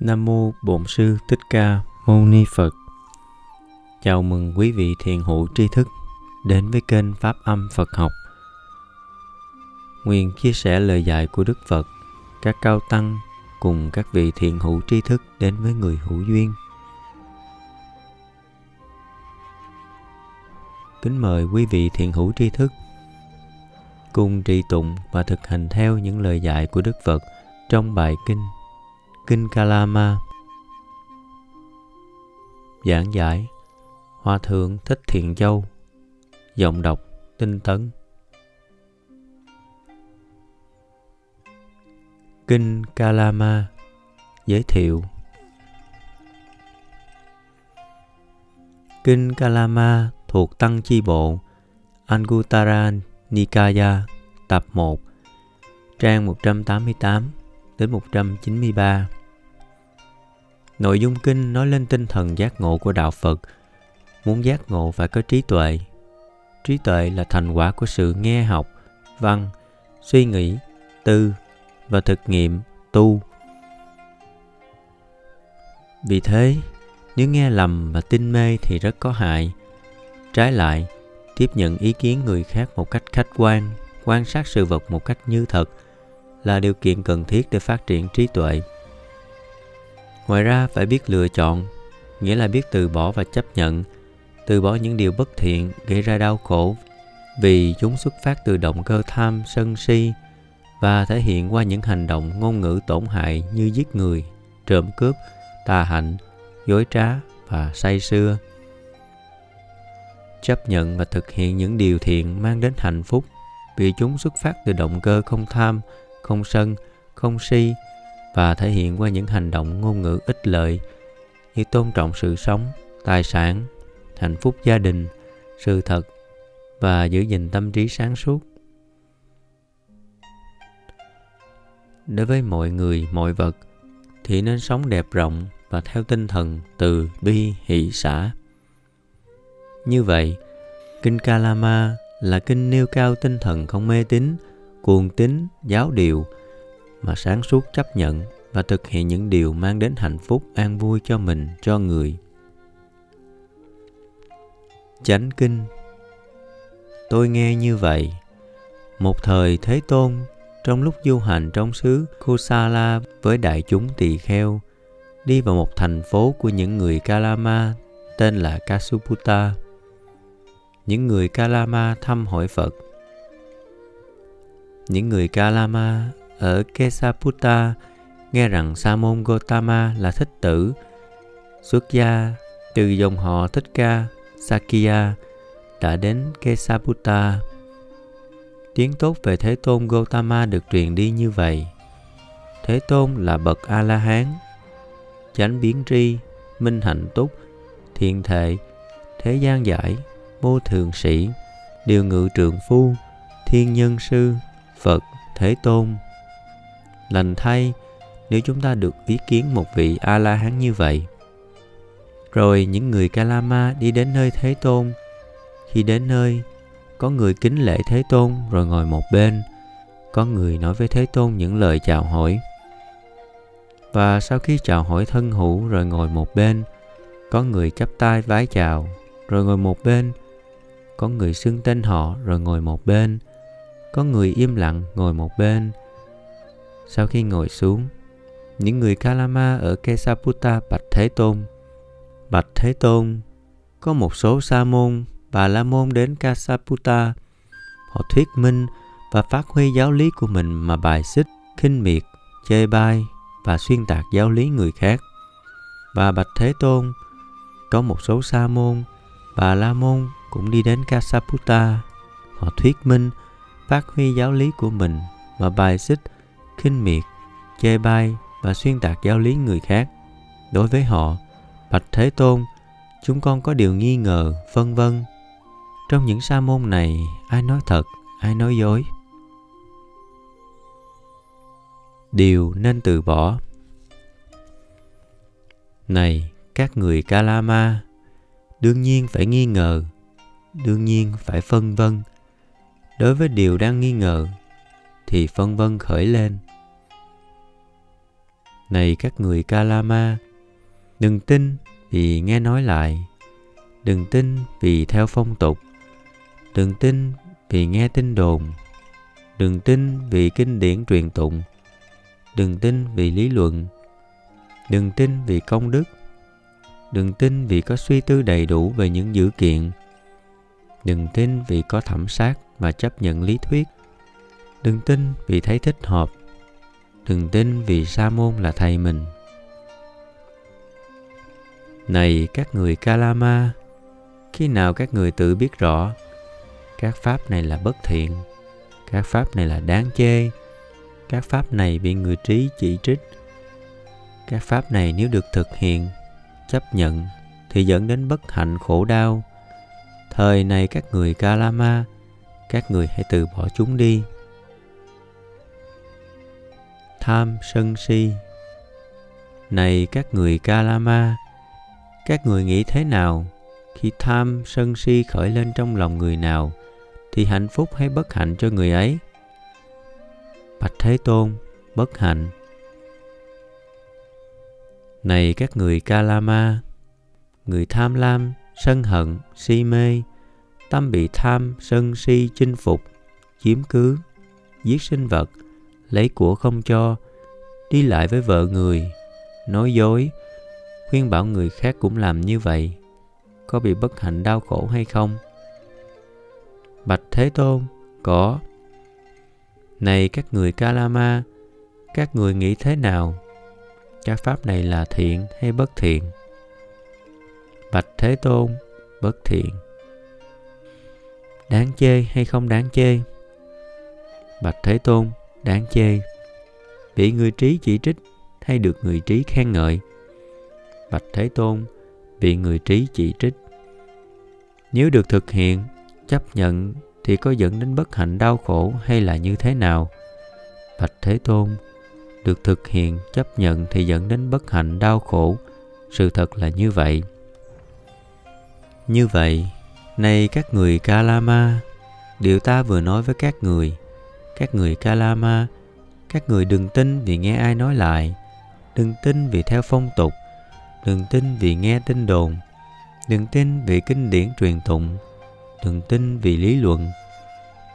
Nam mô Bổn sư Thích Ca Mâu Ni Phật. Chào mừng quý vị thiền hữu tri thức đến với kênh Pháp Âm Phật học. Nguyện chia sẻ lời dạy của Đức Phật, các cao tăng cùng các vị thiền hữu tri thức đến với người hữu duyên. Kính mời quý vị thiền hữu tri thức cùng trì tụng và thực hành theo những lời dạy của Đức Phật trong bài kinh Kinh Kalama. Giảng giải Hòa Thượng Thích Thiện Châu. Giọng đọc, Tinh Tấn. Kinh Kalama Giới thiệu. Kinh Kalama thuộc Tăng Chi Bộ, Anguttara Nikaya, Tập 1 Trang 188 đến 193 Nội dung kinh nói lên tinh thần giác ngộ của đạo Phật. Muốn giác ngộ phải có trí tuệ. Trí tuệ là thành quả của sự nghe học, văn, suy nghĩ, tư và thực nghiệm, tu. Vì thế, nếu nghe lầm và tin mê thì rất có hại. Trái lại, tiếp nhận ý kiến người khác một cách khách quan, quan sát sự vật một cách như thật là điều kiện cần thiết để phát triển trí tuệ ngoài ra, phải biết lựa chọn, nghĩa là biết từ bỏ và chấp nhận, từ bỏ những điều bất thiện, gây ra đau khổ, vì chúng xuất phát từ động cơ tham sân si và thể hiện qua những hành động ngôn ngữ tổn hại như giết người, trộm cướp, tà hạnh, dối trá và say sưa. Chấp nhận và thực hiện những điều thiện mang đến hạnh phúc vì chúng xuất phát từ động cơ không tham, không sân, không si và thể hiện qua những hành động ngôn ngữ ích lợi như tôn trọng sự sống, tài sản, hạnh phúc gia đình, sự thật và giữ gìn tâm trí sáng suốt. Đối với mọi người, mọi vật thì nên sống đẹp rộng và theo tinh thần từ bi, hỷ, xã. Như vậy, kinh kalama là kinh nêu cao tinh thần không mê tín, cuồng tín, giáo điều mà sáng suốt chấp nhận và thực hiện những điều mang đến hạnh phúc, an vui cho mình, cho người chánh kinh tôi nghe như vậy một thời thế tôn, trong lúc du hành trong xứ Kosala với đại chúng tỳ kheo, đi vào một thành phố của những người Kalama tên là Kasuputta. Những người Kalama thăm hỏi Phật. Những người Kalama ở Kesaputta nghe rằng Sa môn Gotama là thích tử, xuất gia từ dòng họ Thích Ca, Sakya đã đến Kesaputta. Tiếng tốt về Thế Tôn Gotama được truyền đi như vậy. Thế Tôn là bậc A-la-hán, chánh biến tri, minh hạnh túc, thiện thệ, thế gian giải, vô thường sĩ, điều ngự trượng phu, thiên nhân sư, Phật, Thế Tôn. Lành thay, nếu chúng ta được ý kiến một vị a la hán như vậy. Rồi những người kalama đi đến nơi thế tôn. Khi đến nơi có người kính lễ thế tôn rồi ngồi một bên. Có người nói với thế tôn những lời chào hỏi. Và sau khi chào hỏi thân hữu rồi ngồi một bên có người chắp tay vái chào rồi ngồi một bên. Có người xưng tên họ rồi ngồi một bên. Có người im lặng ngồi một bên sau khi ngồi xuống những người Kalama ở Kesaputta bạch Thế Tôn. Bạch Thế Tôn, có một số sa môn, bà la môn đến Kesaputta. Họ thuyết minh và phát huy giáo lý của mình mà bài xích, khinh miệt, chê bai và xuyên tạc giáo lý người khác. Và bạch Thế Tôn, có một số sa môn, bà la môn cũng đi đến Kasaputta. Họ thuyết minh, phát huy giáo lý của mình mà bài xích, khinh miệt, chê bai và xuyên tạc giáo lý người khác. Đối với họ, Bạch Thế Tôn, chúng con có điều nghi ngờ, vân vân. Trong những sa môn này, ai nói thật, ai nói dối? Điều nên từ bỏ. Này, các người Kalama, đương nhiên phải nghi ngờ, đương nhiên phải phân vân. Đối với điều đang nghi ngờ, thì phân vân khởi lên này các người Kalama, đừng tin vì nghe nói lại, đừng tin vì theo phong tục, đừng tin vì nghe tin đồn, đừng tin vì kinh điển truyền tụng, đừng tin vì lý luận, đừng tin vì công đức, đừng tin vì có suy tư đầy đủ về những dữ kiện, đừng tin vì có thẩm sát mà chấp nhận lý thuyết, đừng tin vì thấy thích hợp, đừng tin vì sa môn là thầy mình. Này các người kalama khi nào các người tự biết rõ, các pháp này là bất thiện, các pháp này là đáng chê, các pháp này bị người trí chỉ trích, các pháp này nếu được thực hiện, chấp nhận thì dẫn đến bất hạnh khổ đau. Thời này các người kalama các người hãy từ bỏ chúng đi tham sân si. Này các người kalama, các người nghĩ thế nào? Khi tham sân si khởi lên trong lòng người nào, thì hạnh phúc hay bất hạnh cho người ấy? Bạch thế tôn, bất hạnh. Này các người kalama, người tham lam, sân hận, si mê, tâm bị tham sân si chinh phục, chiếm cứ, giết sinh vật lấy của không cho, đi lại với vợ người, nói dối, khuyên bảo người khác cũng làm như vậy, có bị bất hạnh đau khổ hay không? Bạch thế tôn, có. Này các người kalama, các người nghĩ thế nào? Các pháp này là thiện hay bất thiện? Bạch thế tôn, bất thiện. Đáng chê hay không đáng chê? Bạch thế tôn đáng chê. Bị người trí chỉ trích hay được người trí khen ngợi. Bạch thế tôn bị người trí chỉ trích. Nếu được thực hiện, chấp nhận thì có dẫn đến bất hạnh, đau khổ hay là như thế nào? Bạch thế tôn được thực hiện, chấp nhận thì dẫn đến bất hạnh, đau khổ. Sự thật là như vậy. Như vậy, nay các người kalama, điều ta vừa nói với các người các người kalama các người đừng tin vì nghe ai nói lại đừng tin vì theo phong tục đừng tin vì nghe tin đồn đừng tin vì kinh điển truyền tụng đừng tin vì lý luận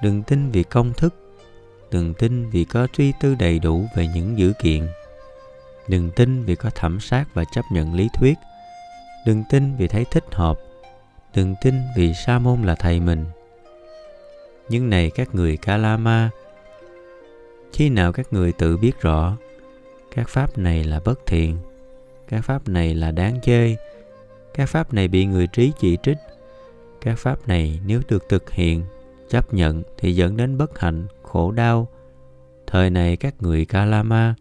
đừng tin vì công thức đừng tin vì có tri tư đầy đủ về những dữ kiện đừng tin vì có thẩm sát và chấp nhận lý thuyết đừng tin vì thấy thích hợp đừng tin vì sa môn là thầy mình nhưng này các người kalama khi nào các người tự biết rõ, các pháp này là bất thiện, các pháp này là đáng chê, các pháp này bị người trí chỉ trích, các pháp này nếu được thực hiện, chấp nhận thì dẫn đến bất hạnh, khổ đau. Thời này các người kalama,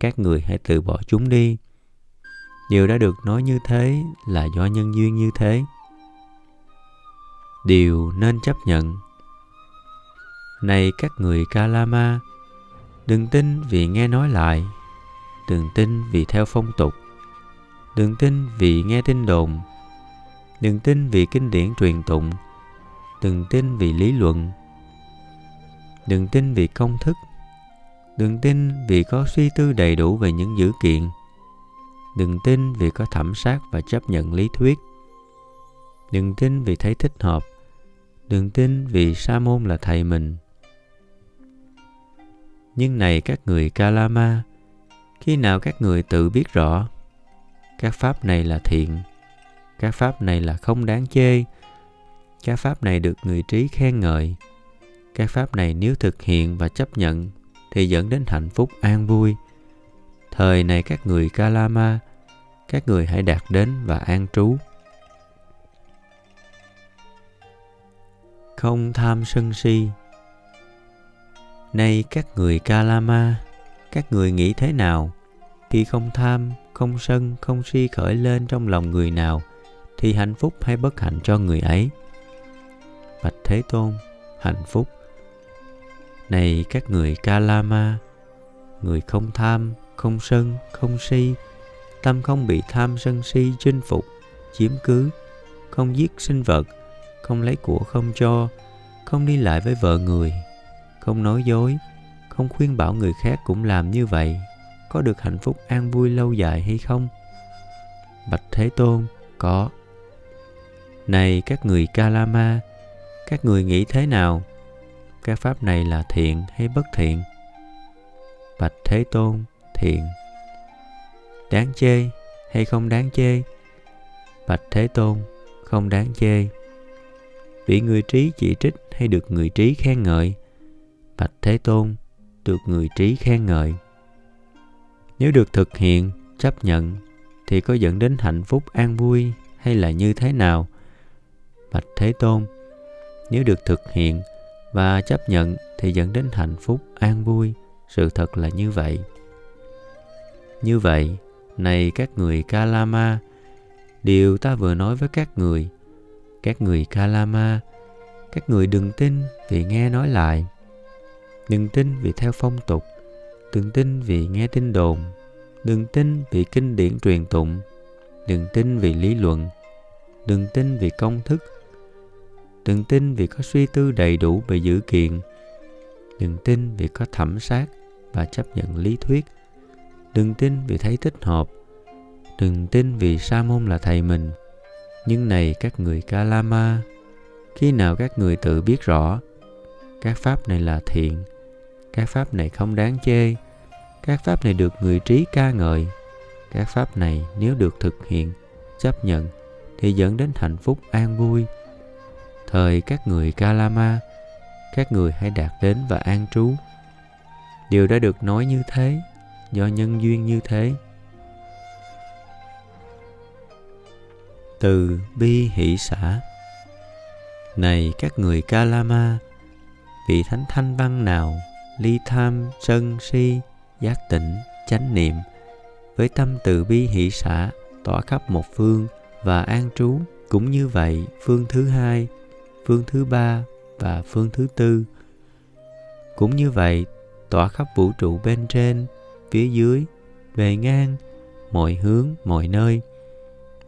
các người hãy từ bỏ chúng đi. Điều đã được nói như thế là do nhân duyên như thế. Điều nên chấp nhận. Này các người kalama đừng tin vì nghe nói lại đừng tin vì theo phong tục đừng tin vì nghe tin đồn đừng tin vì kinh điển truyền tụng đừng tin vì lý luận đừng tin vì công thức đừng tin vì có suy tư đầy đủ về những dữ kiện đừng tin vì có thẩm sát và chấp nhận lý thuyết đừng tin vì thấy thích hợp đừng tin vì sa môn là thầy mình nhưng này các người kalama, khi nào các người tự biết rõ, các pháp này là thiện, các pháp này là không đáng chê, các pháp này được người trí khen ngợi, các pháp này nếu thực hiện và chấp nhận thì dẫn đến hạnh phúc an vui. Thời này các người kalama, các người hãy đạt đến và an trú. Không tham sân si nay các người kalama, các người nghĩ thế nào? Khi không tham, không sân, không si khởi lên trong lòng người nào, thì hạnh phúc hay bất hạnh cho người ấy? Bạch thế tôn, hạnh phúc. Này các người kalama, người không tham, không sân, không si, tâm không bị tham sân si chinh phục, chiếm cứ, không giết sinh vật, không lấy của không cho, không đi lại với vợ người không nói dối, không khuyên bảo người khác cũng làm như vậy, có được hạnh phúc an vui lâu dài hay không? Bạch thế tôn, có. Này các người kalama các người nghĩ thế nào? Các pháp này là thiện hay bất thiện? Bạch thế tôn, thiện. Đáng chê hay không đáng chê? Bạch thế tôn, không đáng chê. Bị người trí chỉ trích hay được người trí khen ngợi? Bạch thế tôn được người trí khen ngợi. Nếu được thực hiện, chấp nhận, thì có dẫn đến hạnh phúc an vui hay là như thế nào? Bạch thế tôn, nếu được thực hiện và chấp nhận thì dẫn đến hạnh phúc an vui, sự thật là như vậy. Như vậy, này các người kalama, điều ta vừa nói với các người các người kalama, các người đừng tin vì nghe nói lại đừng tin vì theo phong tục, đừng tin vì nghe tin đồn, đừng tin vì kinh điển truyền tụng, đừng tin vì lý luận, đừng tin vì công thức, đừng tin vì có suy tư đầy đủ về dữ kiện, đừng tin vì có thẩm sát và chấp nhận lý thuyết, đừng tin vì thấy thích hợp, đừng tin vì sa môn là thầy mình. Nhưng này các người kalama, khi nào các người tự biết rõ, các pháp này là thiện các pháp này không đáng chê. Các pháp này được người trí ca ngợi. Các pháp này nếu được thực hiện, chấp nhận, thì dẫn đến hạnh phúc an vui. Thời các người kalama, các người hãy đạt đến và an trú. Điều đã được nói như thế, do nhân duyên như thế. Từ bi hỷ xã này các người kalama, vị thánh thanh văn nào ly tham, sân, si, giác tỉnh, chánh niệm. Với tâm từ bi hỷ xã tỏa khắp một phương và an trú. Cũng như vậy, phương thứ hai, phương thứ ba và phương thứ tư. Cũng như vậy, tỏa khắp vũ trụ bên trên, phía dưới, bề ngang, mọi hướng, mọi nơi.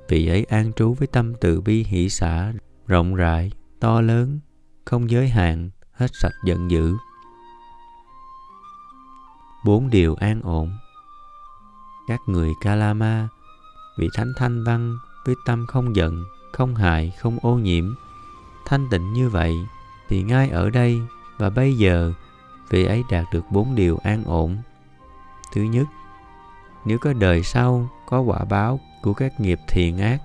Vị ấy an trú với tâm từ bi hỷ xã rộng rãi, to lớn, không giới hạn, hết sạch giận dữ bốn điều an ổn. Các người kalama vị thánh thanh văn với tâm không giận, không hại, không ô nhiễm, thanh tịnh như vậy thì ngay ở đây và bây giờ vị ấy đạt được bốn điều an ổn. Thứ nhất, nếu có đời sau có quả báo của các nghiệp thiện ác,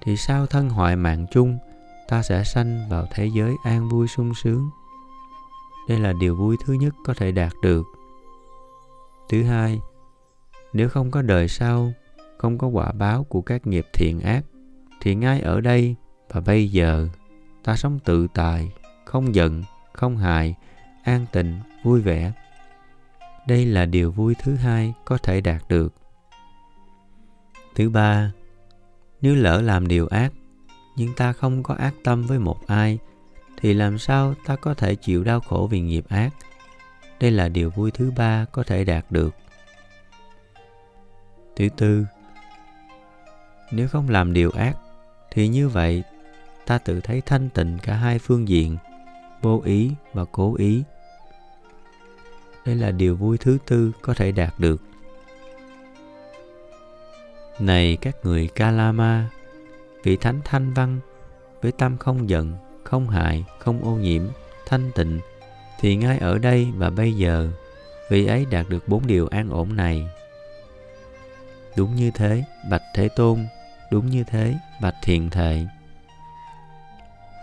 thì sao thân hoại mạng chung, ta sẽ sanh vào thế giới an vui sung sướng. Đây là điều vui thứ nhất có thể đạt được thứ hai, nếu không có đời sau, không có quả báo của các nghiệp thiện ác, thì ngay ở đây và bây giờ, ta sống tự tại, không giận, không hại, an tịnh, vui vẻ. Đây là điều vui thứ hai có thể đạt được. Thứ ba, nếu lỡ làm điều ác, nhưng ta không có ác tâm với một ai, thì làm sao ta có thể chịu đau khổ vì nghiệp ác? Đây là điều vui thứ ba có thể đạt được. Thứ tư, nếu không làm điều ác, thì như vậy, ta tự thấy thanh tịnh cả hai phương diện, vô ý và cố ý. Đây là điều vui thứ tư có thể đạt được. Này các người kalama, vị thánh thanh văn, với tâm không giận, không hại, không ô nhiễm, thanh tịnh thì ngay ở đây và bây giờ vị ấy đạt được bốn điều an ổn này. Đúng như thế, bạch thế tôn. Đúng như thế, bạch thiện thệ.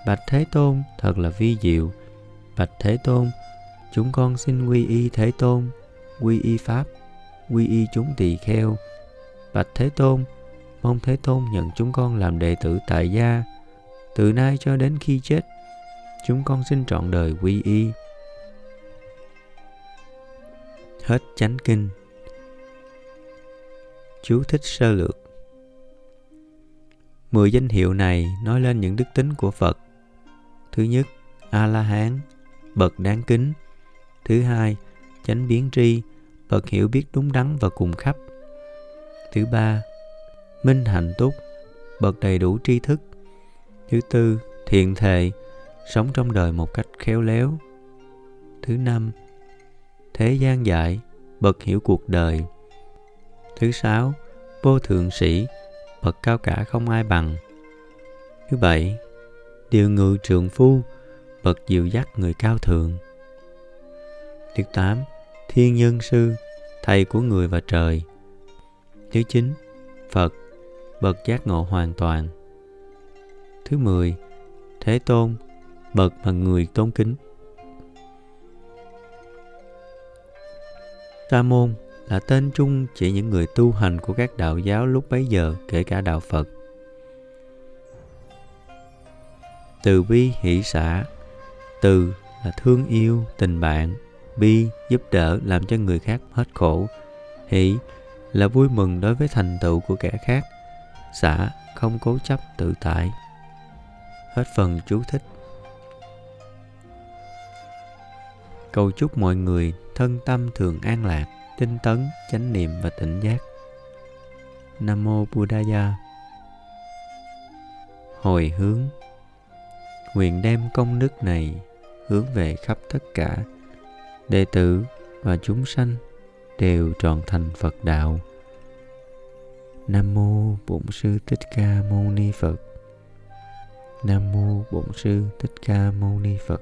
Bạch thế tôn thật là vi diệu. Bạch thế tôn, chúng con xin quy y thế tôn, quy y pháp, quy y chúng tỳ kheo. Bạch thế tôn, mong thế tôn nhận chúng con làm đệ tử tại gia. Từ nay cho đến khi chết, chúng con xin trọn đời quy y hết chánh kinh. Chú thích sơ lược. Mười danh hiệu này nói lên những đức tính của phật. Thứ nhất a la hán bậc đáng kính. Thứ hai, chánh biến tri, bậc hiểu biết đúng đắn và cùng khắp. Thứ ba, minh hạnh túc bậc đầy đủ tri thức. Thứ tư, thiện thệ, sống trong đời một cách khéo léo. Thứ năm thế gian dạy, bậc hiểu cuộc đời Thứ sáu, vô thượng sĩ, bậc cao cả không ai bằng. Thứ bảy, điều ngự trượng phu, bậc dìu dắt người cao thượng. Thứ tám, thiên nhân sư, thầy của người và trời. Thứ chín, Phật, bậc giác ngộ hoàn toàn. Thứ mười, Thế Tôn, bậc mà người tôn kính. Sa môn là tên chung chỉ những người tu hành của các đạo giáo lúc bấy giờ kể cả đạo Phật. Từ bi hỷ xã Từ là thương yêu, tình bạn Bi giúp đỡ làm cho người khác hết khổ Hỷ là vui mừng đối với thành tựu của kẻ khác Xã không cố chấp tự tại Hết phần chú thích Cầu chúc mọi người thân tâm thường an lạc, tinh tấn, chánh niệm và tỉnh giác. Nam Mô Buddhaya Hồi hướng Nguyện đem công đức này hướng về khắp tất cả đệ tử và chúng sanh đều trọn thành Phật đạo. Nam mô Bổn sư Thích Ca Mâu Ni Phật. Nam mô Bổn sư Thích Ca Mâu Ni Phật.